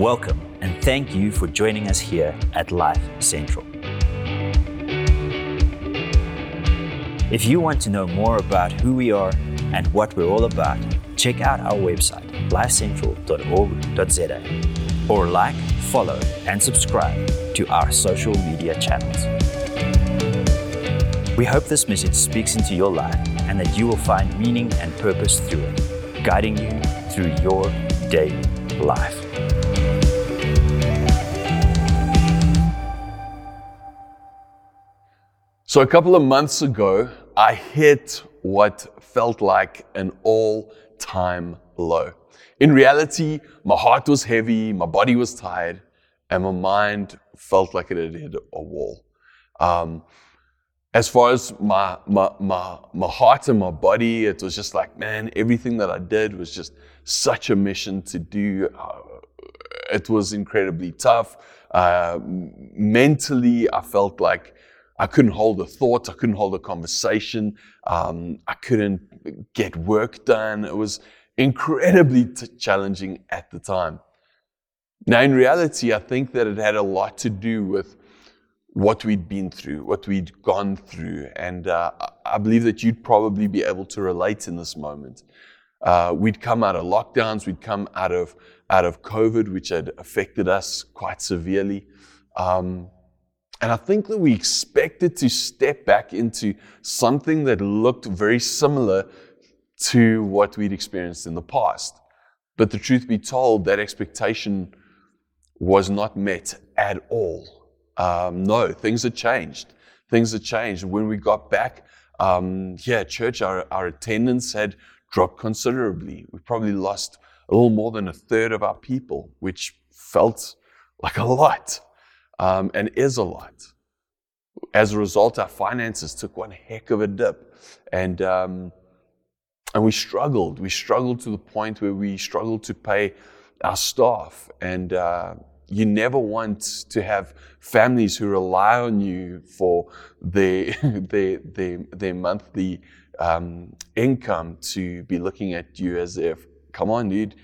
Welcome and thank you for joining us here at Life Central. If you want to know more about who we are and what we're all about, check out our website, lifecentral.org.za, or like, follow, and subscribe to our social media channels. We hope this message speaks into your life and that you will find meaning and purpose through it, guiding you through your daily life. So, a couple of months ago, I hit what felt like an all time low. In reality, my heart was heavy, my body was tired, and my mind felt like it had hit a wall. Um, as far as my, my, my, my heart and my body, it was just like, man, everything that I did was just such a mission to do. Uh, it was incredibly tough. Uh, mentally, I felt like I couldn't hold a thought, I couldn't hold a conversation, um, I couldn't get work done. It was incredibly t- challenging at the time. Now, in reality, I think that it had a lot to do with what we'd been through, what we'd gone through. And uh, I believe that you'd probably be able to relate in this moment. Uh, we'd come out of lockdowns, we'd come out of, out of COVID, which had affected us quite severely. Um, and I think that we expected to step back into something that looked very similar to what we'd experienced in the past. But the truth be told, that expectation was not met at all. Um, no, things had changed. Things had changed. When we got back, um, yeah, church, our, our attendance had dropped considerably. We probably lost a little more than a third of our people, which felt like a lot um, and is a lot. As a result, our finances took one heck of a dip. And, um, and we struggled. We struggled to the point where we struggled to pay our staff. And, uh, you never want to have families who rely on you for their, their, their, their monthly um, income to be looking at you as if, come on, dude,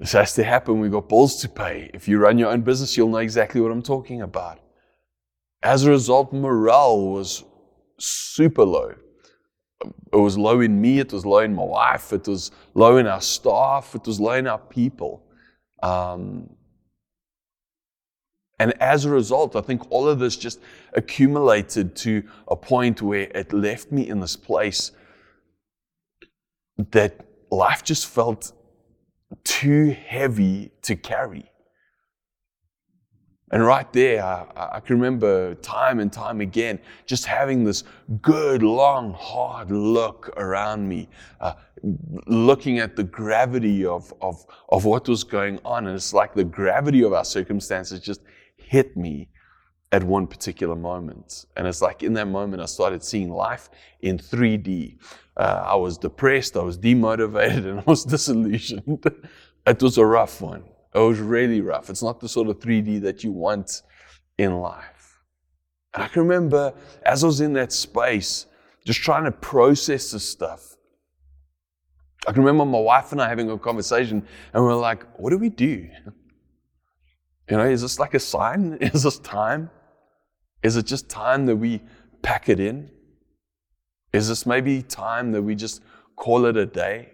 this has to happen. We've got bills to pay. If you run your own business, you'll know exactly what I'm talking about. As a result, morale was super low. It was low in me, it was low in my wife, it was low in our staff, it was low in our people. Um, and as a result, I think all of this just accumulated to a point where it left me in this place that life just felt too heavy to carry. And right there, I, I, can remember time and time again just having this good, long, hard look around me, uh, looking at the gravity of, of, of what was going on. And it's like the gravity of our circumstances just hit me at one particular moment. And it's like in that moment, I started seeing life in 3D. Uh, I was depressed, I was demotivated, and I was disillusioned. it was a rough one. It was really rough. It's not the sort of 3D that you want in life. And I can remember as I was in that space, just trying to process this stuff. I can remember my wife and I having a conversation, and we are like, what do we do? You know, is this like a sign? Is this time? Is it just time that we pack it in? Is this maybe time that we just call it a day?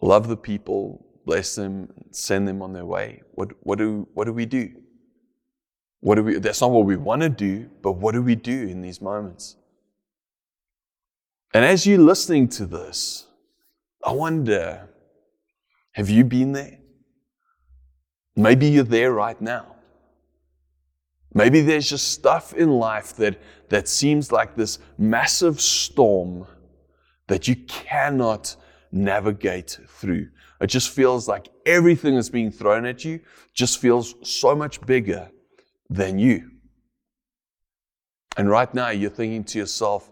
Love the people, bless them, send them on their way. What, what, do, what do we do? What do we, that's not what we want to do, but what do we do in these moments? And as you're listening to this, I wonder have you been there? Maybe you're there right now. Maybe there's just stuff in life that, that seems like this massive storm that you cannot navigate through. It just feels like everything that's being thrown at you just feels so much bigger than you. And right now you're thinking to yourself,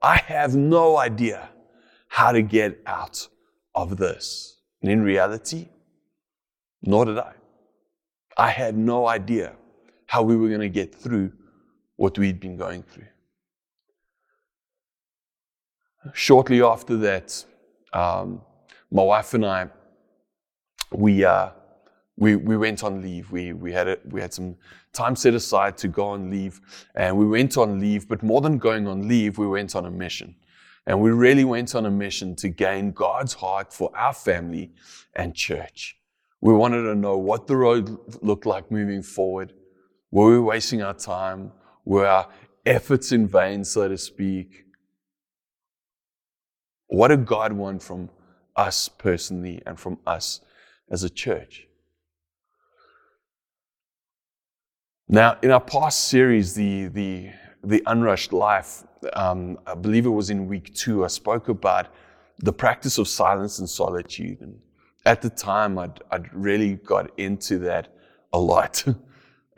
I have no idea how to get out of this. And in reality, nor did I. I had no idea how we were going to get through what we'd been going through. Shortly after that, um, my wife and I, we, uh, we, we went on leave. We, we, had a, we had some time set aside to go on leave, and we went on leave. But more than going on leave, we went on a mission. And we really went on a mission to gain God's heart for our family and church. We wanted to know what the road looked like moving forward. Were we wasting our time? Were our efforts in vain, so to speak? What did God want from us personally and from us as a church? Now, in our past series, the, the, the Unrushed Life, um, I believe it was in week two, I spoke about the practice of silence and solitude. And at the time, I'd, I'd really got into that a lot.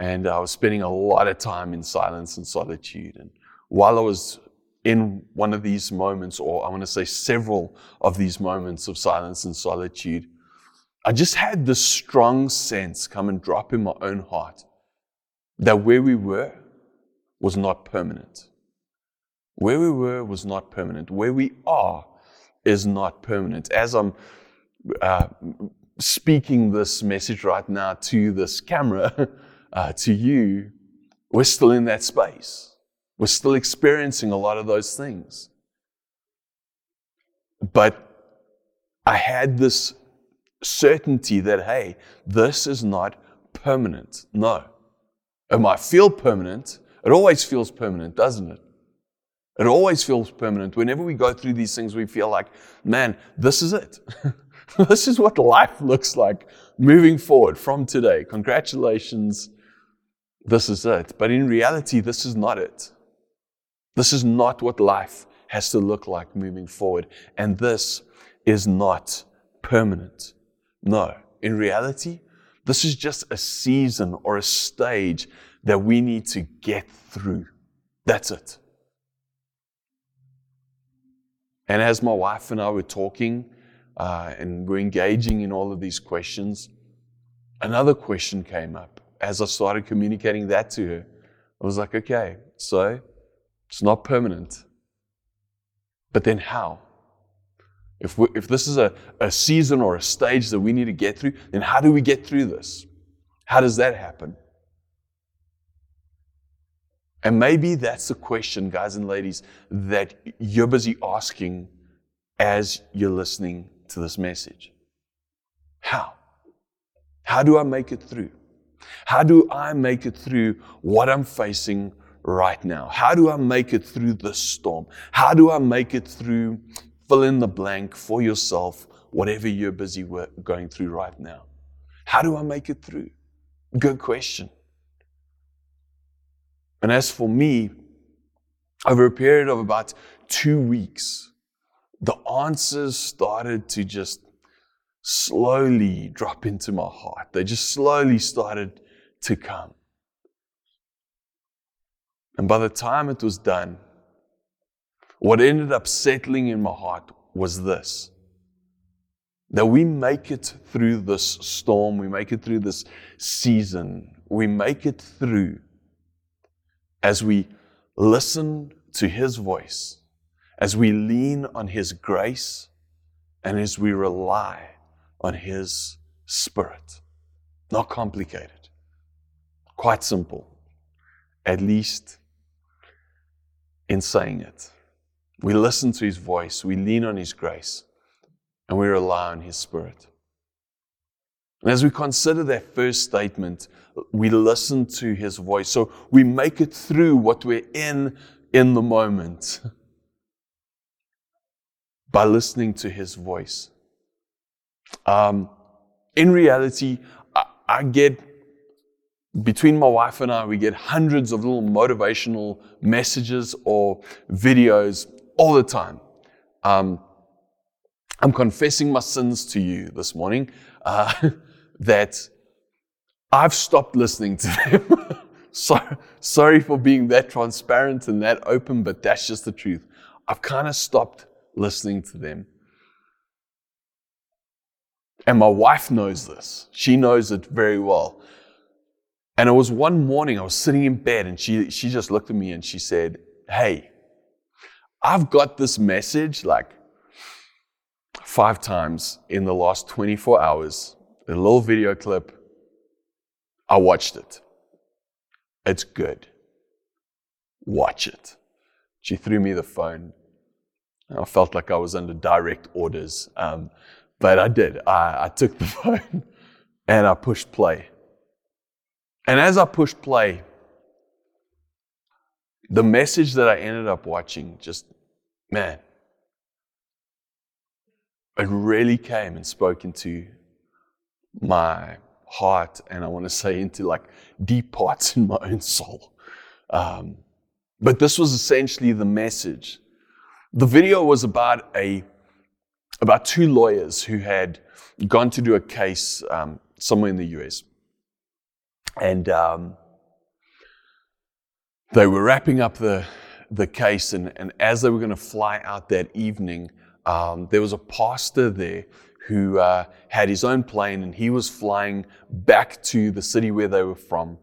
and I was spending a lot of time in silence and solitude. And while I was in one of these moments, or I want to say several of these moments of silence and solitude, I just had this strong sense come and drop in my own heart that where we were was not permanent. Where we were was not permanent. Where we are is not permanent. As I'm uh, speaking this message right now to this camera, uh, to you, we're still in that space. We're still experiencing a lot of those things. But I had this certainty that, hey, this is not permanent. No. It might feel permanent. It always feels permanent, doesn't it? It always feels permanent. Whenever we go through these things, we feel like, man, this is it. this is what life looks like moving forward from today. Congratulations. This is it. But in reality, this is not it. This is not what life has to look like moving forward. And this is not permanent. No. In reality, this is just a season or a stage that we need to get through. That's it. And as my wife and I were talking uh, and we're engaging in all of these questions, another question came up. As I started communicating that to her, I was like, okay, so it's not permanent. But then how? If, we, if this is a, a season or a stage that we need to get through, then how do we get through this? How does that happen? And maybe that's the question, guys and ladies, that you're busy asking as you're listening to this message. How? How do I make it through? How do I make it through what I'm facing right now? How do I make it through this storm? How do I make it through fill in the blank for yourself, whatever you're busy going through right now. How do I make it through? Good question. And as for me, over a period of about two weeks, the answers started to just slowly drop into my heart. They just slowly started to come. And by the time it was done, what ended up settling in my heart was this that we make it through this storm, we make it through this season, we make it through as we listen to His voice, as we lean on His grace, and as we rely on His Spirit. Not complicated, quite simple, at least in saying it. We listen to his voice, we lean on his grace, and we rely on his spirit. And as we consider that first statement, we listen to his voice. So we make it through what we're in in the moment by listening to his voice. Um, in reality, I, I get between my wife and I, we get hundreds of little motivational messages or videos all the time. Um, I'm confessing my sins to you this morning uh, that I've stopped listening to them. so, sorry for being that transparent and that open, but that's just the truth. I've kind of stopped listening to them. And my wife knows this. She knows it very well. And it was one morning I was sitting in bed and she, she just looked at me and she said, Hey, I've got this message like five times in the last 24 hours, a little video clip I watched it. It's good. Watch it. She threw me the phone. I felt like I was under direct orders. Um, but I did. I, I took the phone and I pushed play. And as I pushed play, the message that I ended up watching just, man, it really came and spoke into my heart and I want to say into like deep parts in my own soul. Um, but this was essentially the message. The video was about a about two lawyers who had gone to do a case um, somewhere in the US, and um, they were wrapping up the the case. And, and as they were going to fly out that evening, um, there was a pastor there who uh, had his own plane, and he was flying back to the city where they were from.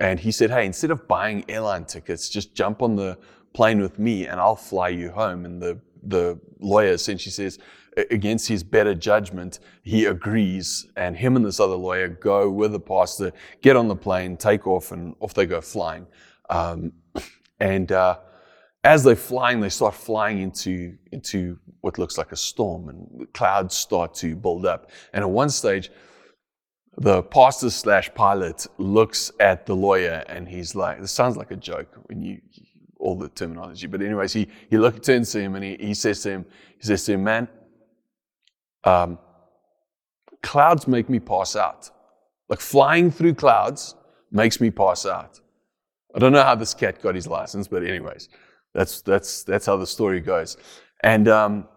And he said, Hey, instead of buying airline tickets, just jump on the plane with me and I'll fly you home. And the, the lawyer essentially says, against his better judgment, he agrees. And him and this other lawyer go with the pastor, get on the plane, take off, and off they go flying. Um, and uh, as they're flying, they start flying into, into what looks like a storm, and clouds start to build up. And at one stage, the pastor slash pilot looks at the lawyer and he's like, this sounds like a joke when you, all the terminology, but anyways, he, he look, turns to him and he, he says to him, he says to him, man, um, clouds make me pass out. Like flying through clouds makes me pass out. I don't know how this cat got his license, but anyways, that's, that's, that's how the story goes. And um,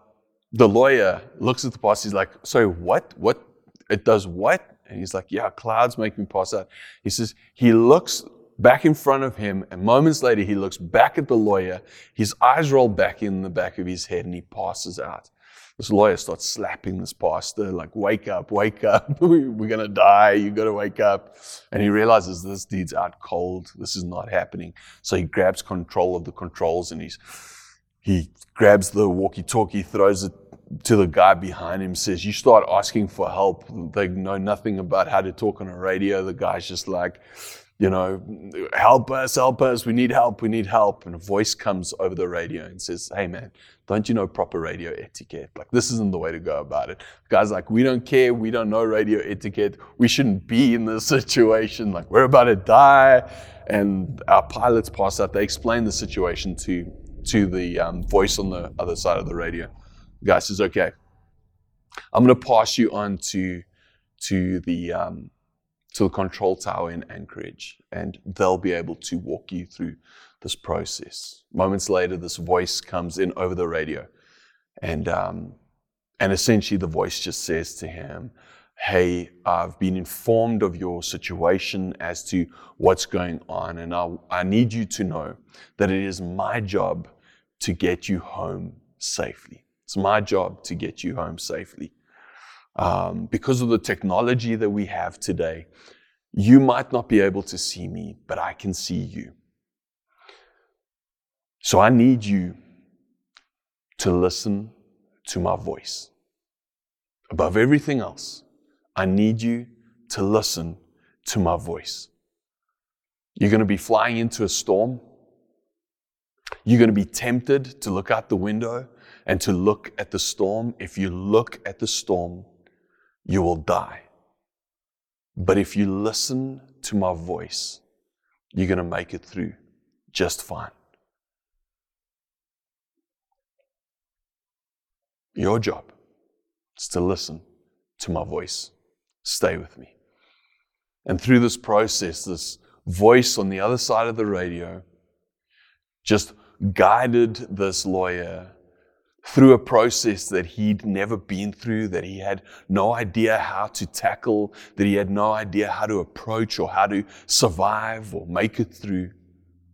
the lawyer looks at the pastor, he's like, sorry, what? What? It does what? And he's like, Yeah, clouds make me pass out. He says, He looks back in front of him, and moments later, he looks back at the lawyer. His eyes roll back in the back of his head, and he passes out. This lawyer starts slapping this pastor, like, Wake up, wake up. We're going to die. You got to wake up. And he realizes this dude's out cold. This is not happening. So he grabs control of the controls and he's, he grabs the walkie talkie, throws it to the guy behind him says, You start asking for help. They know nothing about how to talk on a radio. The guy's just like, you know, help us, help us. We need help. We need help. And a voice comes over the radio and says, Hey, man, don't you know proper radio etiquette? Like, this isn't the way to go about it. The guy's like, We don't care. We don't know radio etiquette. We shouldn't be in this situation. Like, we're about to die. And our pilots pass out. They explain the situation to, to the um, voice on the other side of the radio The guy says, okay, I'm going to pass you on to, to, the, um, to the control tower in Anchorage, and they'll be able to walk you through this process. Moments later, this voice comes in over the radio, and, um, and essentially the voice just says to him, Hey, I've been informed of your situation as to what's going on, and I, I need you to know that it is my job to get you home safely. It's my job to get you home safely. Um, because of the technology that we have today, you might not be able to see me, but I can see you. So I need you to listen to my voice. Above everything else, I need you to listen to my voice. You're going to be flying into a storm. You're going to be tempted to look out the window and to look at the storm. If you look at the storm, you will die. But if you listen to my voice, you're going to make it through just fine. Your job is to listen to my voice. Stay with me. And through this process, this voice on the other side of the radio just guided this lawyer through a process that he'd never been through, that he had no idea how to tackle, that he had no idea how to approach or how to survive or make it through.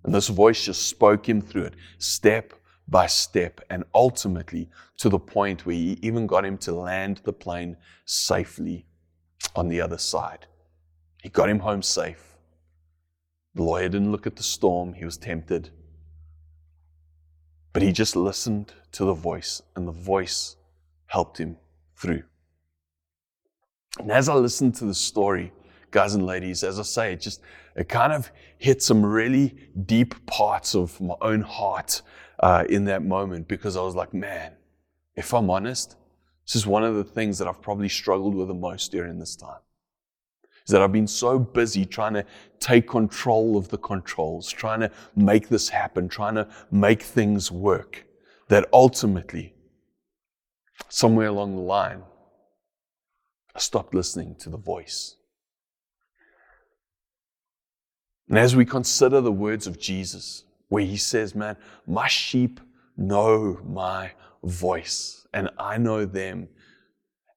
And this voice just spoke him through it, step by step, and ultimately to the point where he even got him to land the plane safely on the other side. He got him home safe. The lawyer didn't look at the storm, he was tempted. But he just listened to the voice, and the voice helped him through. And as I listened to the story, guys and ladies, as I say, it just it kind of hit some really deep parts of my own heart uh, in that moment because I was like, man, if I'm honest, this is one of the things that I've probably struggled with the most during this time. That I've been so busy trying to take control of the controls, trying to make this happen, trying to make things work, that ultimately, somewhere along the line, I stopped listening to the voice. And as we consider the words of Jesus, where he says, Man, my sheep know my voice, and I know them,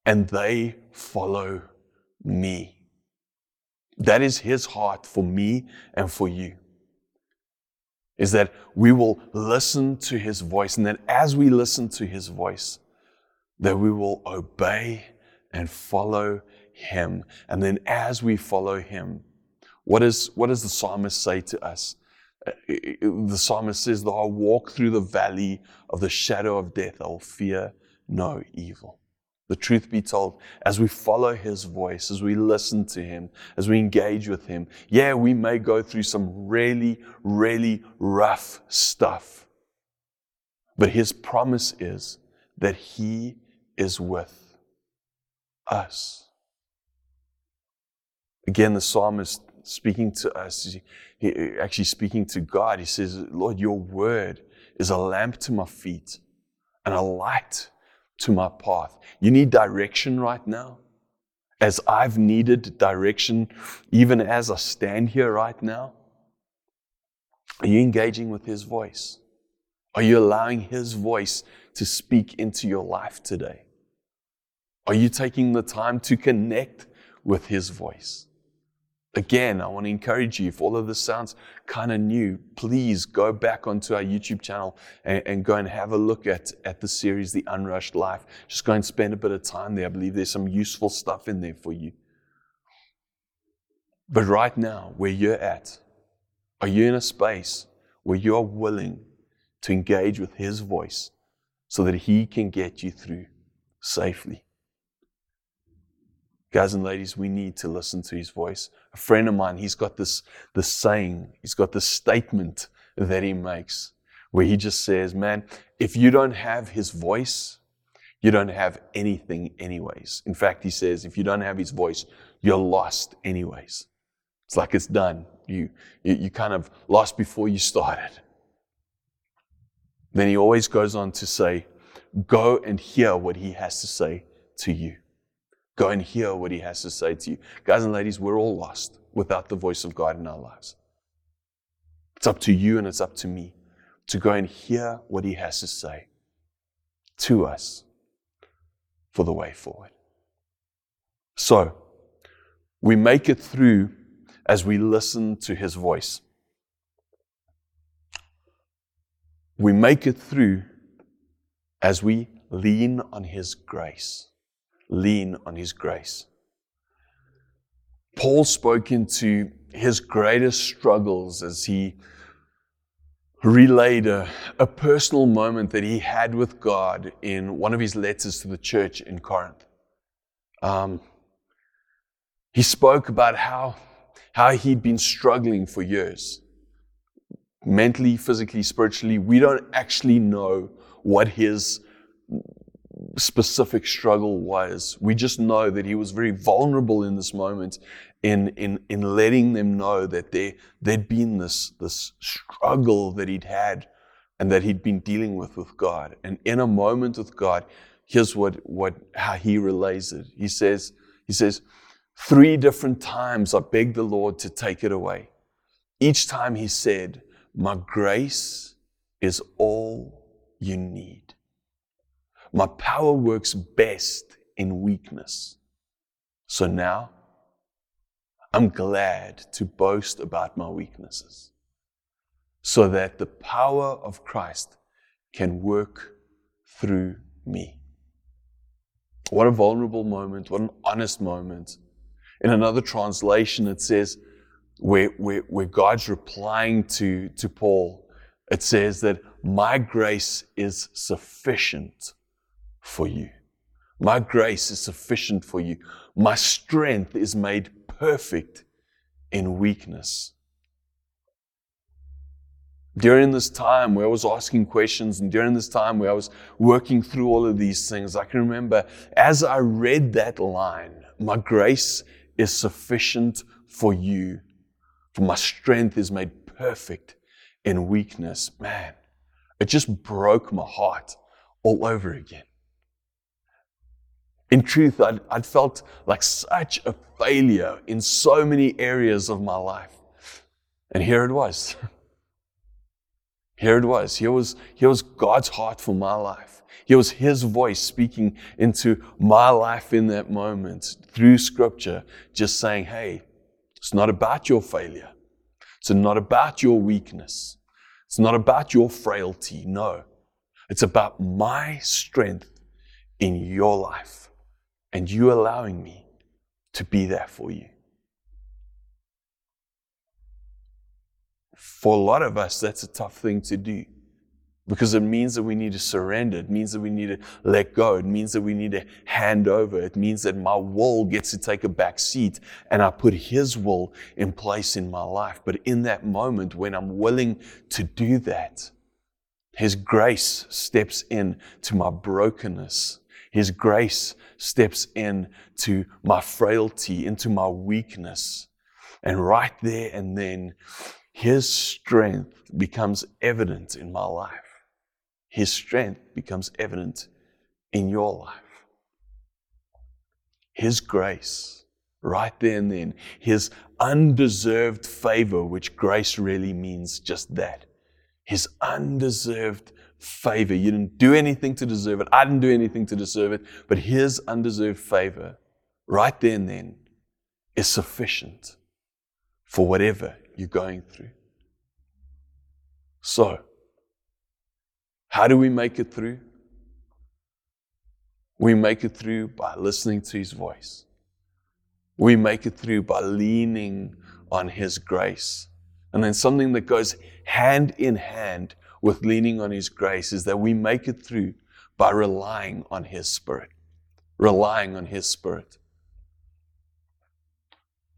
and they follow me. That is his heart for me and for you. Is that we will listen to his voice, and that as we listen to his voice, that we will obey and follow him. And then as we follow him, what, is, what does the psalmist say to us? Uh, the psalmist says, Though I walk through the valley of the shadow of death, I will fear no evil. The truth be told, as we follow his voice, as we listen to him, as we engage with him, yeah, we may go through some really, really rough stuff. But his promise is that he is with us. Again, the psalmist speaking to us, he, actually speaking to God, he says, Lord, your word is a lamp to my feet and a light to my path. You need direction right now. As I've needed direction, even as I stand here right now. Are you engaging with His voice? Are you allowing His voice to speak into your life today? Are you taking the time to connect with His voice? Again, I want to encourage you, if all of this sounds kind of new, please go back onto our YouTube channel and, and, go and have a look at, at the series, The Unrushed Life. Just go and spend a bit of time there. I believe there's some useful stuff in there for you. But right now, where you're at, are you in a space where you're willing to engage with His voice so that He can get you through safely? Guys and ladies, we need to listen to his voice. A friend of mine, he's got this, this saying, he's got this statement that he makes where he just says, Man, if you don't have his voice, you don't have anything, anyways. In fact, he says, if you don't have his voice, you're lost, anyways. It's like it's done. You, you, you kind of lost before you started. Then he always goes on to say, Go and hear what he has to say to you. Go and hear what he has to say to you. Guys and ladies, we're all lost without the voice of God in our lives. It's up to you and it's up to me to go and hear what he has to say to us for the way forward. So, we make it through as we listen to his voice. We make it through as we lean on his grace lean on His grace. Paul spoke into his greatest struggles as he relayed a, a, personal moment that he had with God in one of his letters to the church in Corinth. Um, he spoke about how, how he'd been struggling for years. Mentally, physically, spiritually, we don't actually know what his specific struggle was. We just know that he was very vulnerable in this moment in, in, in letting them know that there, there'd been this, this struggle that he'd had and that he'd been dealing with with God. And in a moment with God, here's what, what, how he relays it. He says, he says, three different times I begged the Lord to take it away. Each time he said, my grace is all you need. My power works best in weakness. So now I'm glad to boast about my weaknesses so that the power of Christ can work through me. What a vulnerable moment, what an honest moment. In another translation, it says, where, where, where God's replying to, to Paul, it says that my grace is sufficient for you. My grace is sufficient for you. My strength is made perfect in weakness. During this time where I was asking questions and during this time where I was working through all of these things, I can remember as I read that line, my grace is sufficient for you, for my strength is made perfect in weakness. Man, it just broke my heart all over again. In truth, I'd, I'd felt like such a failure in so many areas of my life. And here it was. Here it was. Here was, here was God's heart for my life. Here was His voice speaking into my life in that moment through Scripture, just saying, hey, it's not about your failure. It's not about your weakness. It's not about your frailty. No, it's about my strength in your life and you allowing me to be there for you. For a lot of us, that's a tough thing to do because it means that we need to surrender. It means that we need to let go. It means that we need to hand over. It means that my will gets to take a back seat and I put His will in place in my life. But in that moment, when I'm willing to do that, His grace steps in to my brokenness. His grace steps in to my frailty, into my weakness. And right there and then, his strength becomes evident in my life. His strength becomes evident in your life. His grace, right there and then, His undeserved favor, which grace really means just that. His undeserved favor. You didn't do anything to deserve it. I didn't do anything to deserve it. But His undeserved favor, right there and then, is sufficient for whatever you're going through. So, how do we make it through? We make it through by listening to His voice. We make it through by leaning on His grace. And then something that goes hand in hand with leaning on His grace is that we make it through by relying on His Spirit. Relying on His Spirit.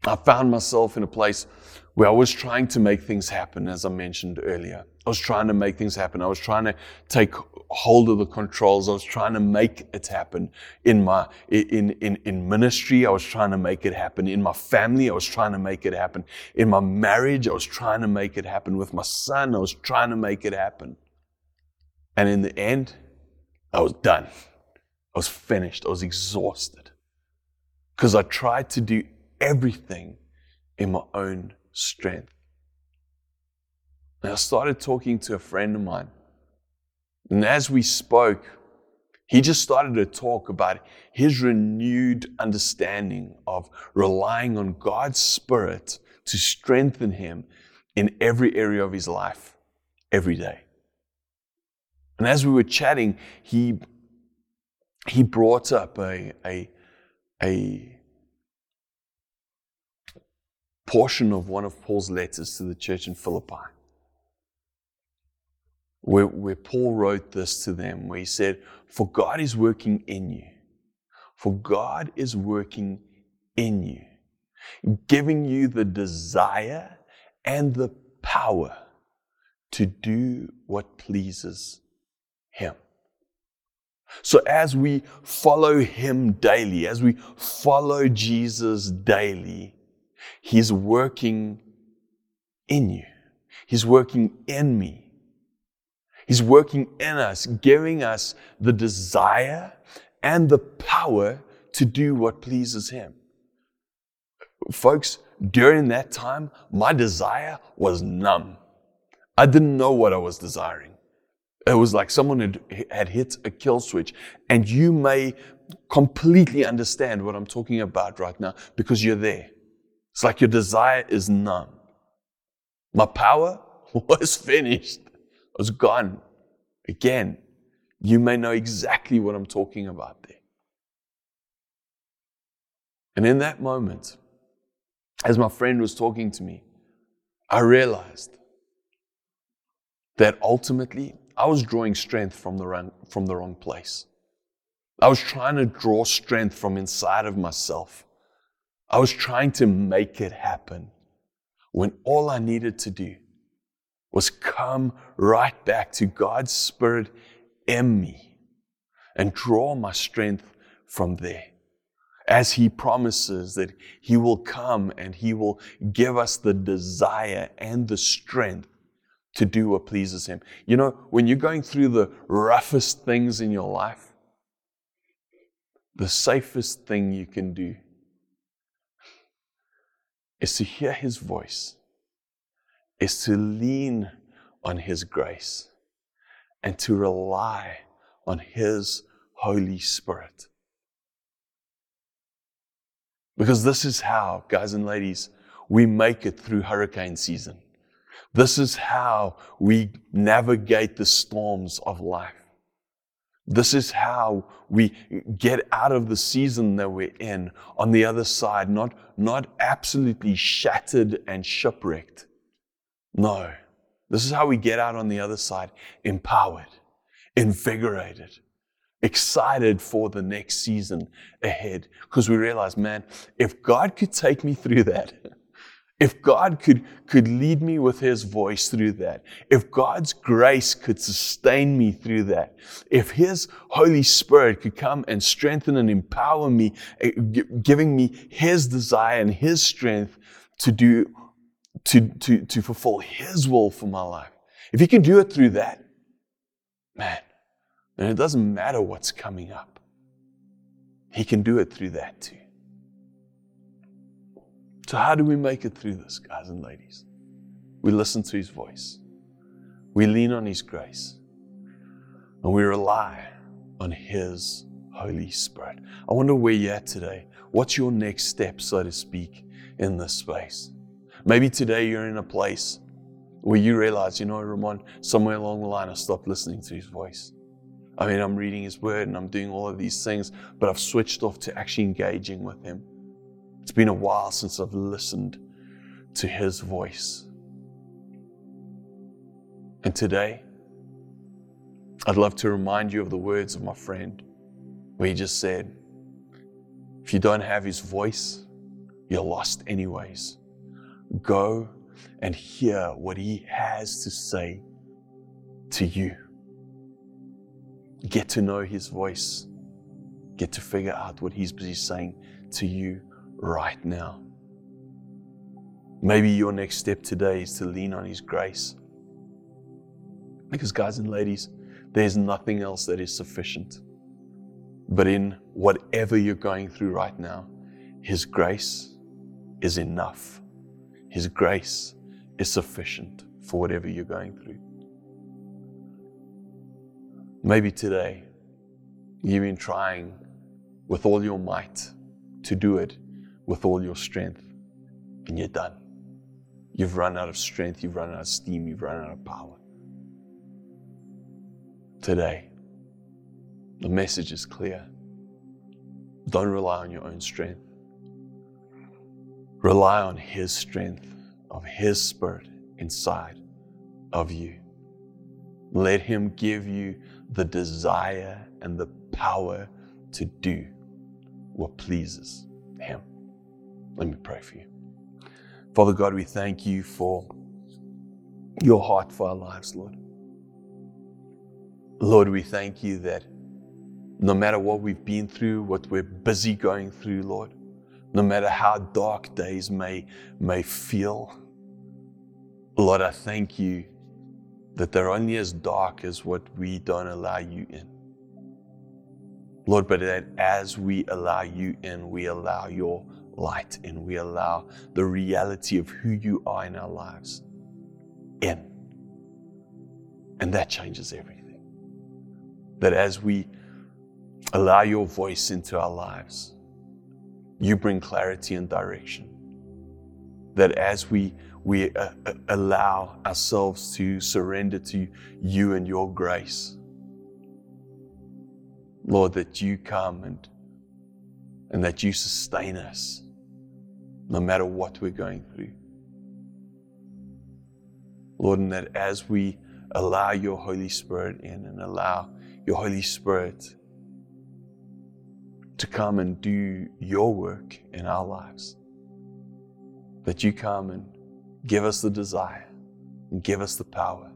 I found myself in a place where I was trying to make things happen, as I mentioned earlier. I was trying to make things happen. I was trying to take hold of the controls. I was trying to make it happen in my in in in ministry. I was trying to make it happen in my family. I was trying to make it happen in my marriage. I was trying to make it happen with my son. I was trying to make it happen. And in the end, I was done. I was finished. I was exhausted because I tried to do everything in my own strength. And I started talking to a friend of mine. And as we spoke, he just started to talk about his renewed understanding of relying on God's Spirit to strengthen him in every area of his life, every day. And as we were chatting, he, he brought up a, a, a portion of one of Paul's letters to the church in Philippi, where, where Paul wrote this to them, where he said, For God is working in you. For God is working in you, giving you the desire and the power to do what pleases Him. So, as we follow Him daily, as we follow Jesus daily, He's working in you. He's working in me. He's working in us, giving us the desire and the power to do what pleases Him. Folks, during that time, my desire was numb. I didn't know what I was desiring. It was like someone had, had hit a kill switch. And you may completely understand what I'm talking about right now because you're there. It's like your desire is numb. My power was finished, it was gone. Again, you may know exactly what I'm talking about there. And in that moment, as my friend was talking to me, I realized that ultimately I was drawing strength from the wrong, from the wrong place. I was trying to draw strength from inside of myself I was trying to make it happen when all I needed to do was come right back to God's Spirit in me and draw my strength from there. As He promises that He will come and He will give us the desire and the strength to do what pleases Him. You know, when you're going through the roughest things in your life, the safest thing you can do is to hear His voice, is to lean on His grace, and to rely on His Holy Spirit. Because this is how, guys and ladies, we make it through hurricane season. This is how we navigate the storms of life. This is how we get out of the season that we're in on the other side, not, not absolutely shattered and shipwrecked. No. This is how we get out on the other side empowered, invigorated, excited for the next season ahead. Because we realize, man, if God could take me through that, if God could, could lead me with His voice through that, if God's grace could sustain me through that, if His Holy Spirit could come and strengthen and empower me, eh, giving me His desire and His strength to do, to, to, to fulfill His will for my life, if He can do it through that, man, then it doesn't matter what's coming up. He can do it through that too. So, how do we make it through this, guys and ladies? We listen to His voice, we lean on His grace, and we rely on His Holy Spirit. I wonder where you're at today. What's your next step, so to speak, in this space? Maybe today you're in a place where you realize, you know, Ramon, somewhere along the line I stopped listening to His voice. I mean, I'm reading His Word and I'm doing all of these things, but I've switched off to actually engaging with Him. It's been a while since I've listened to His voice. And today, I'd love to remind you of the words of my friend, where he just said, If you don't have His voice, you're lost anyways. Go and hear what He has to say to you. Get to know His voice. Get to figure out what He's busy saying to you right now. Maybe your next step today is to lean on His grace. Because, guys and ladies, there's nothing else that is sufficient. But in whatever you're going through right now, His grace is enough. His grace is sufficient for whatever you're going through. Maybe today you've been trying with all your might to do it with all your strength, and you're done. You've run out of strength, you've run out of steam, you've run out of power. Today, the message is clear. Don't rely on your own strength. Rely on His strength, of His Spirit inside of you. Let Him give you the desire and the power to do what pleases Him. Let me pray for you. Father God, we thank you for your heart for our lives, Lord. Lord, we thank you that no matter what we've been through, what we're busy going through, Lord, no matter how dark days may, may feel, Lord, I thank you that they're only as dark as what we don't allow you in. Lord, but that as we allow you in, we allow your light and we allow the reality of who you are in our lives in. And that changes everything. That as we allow your voice into our lives, you bring clarity and direction. That as we we uh, uh allow ourselves to surrender to you and your grace, Lord, that you come and and that you sustain us no matter what we're going through. Lord, and that as we allow your Holy Spirit in and allow your Holy Spirit to come and do your work in our lives. That you come and give us the desire and give us the power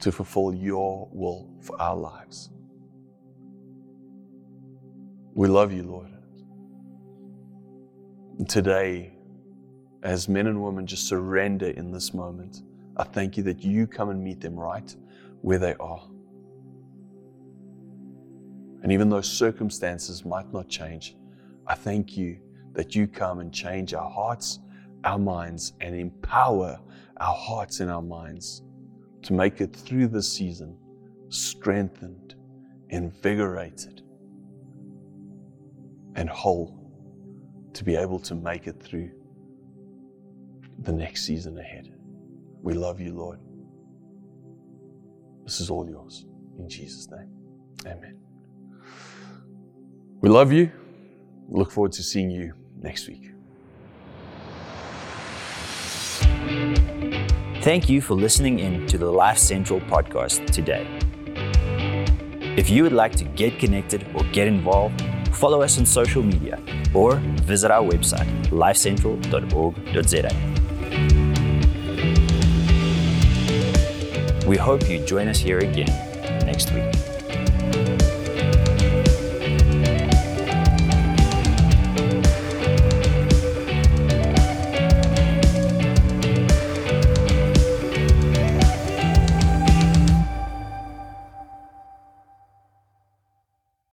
to fulfill your will for our lives. We love you, Lord. Today, as men and women just surrender in this moment, I thank you that you come and meet them right where they are. And even though circumstances might not change, I thank you that you come and change our hearts, our minds, and empower our hearts and our minds to make it through this season strengthened, invigorated, and whole to be able to make it through the next season ahead. We love you, Lord. This is all yours. In Jesus' name. Amen. We love you. Look forward to seeing you next week. Thank you for listening in to the Life Central podcast today. If you would like to get connected or get involved, follow us on social media or visit our website, lifecentral.org.za. We hope you join us here again next week.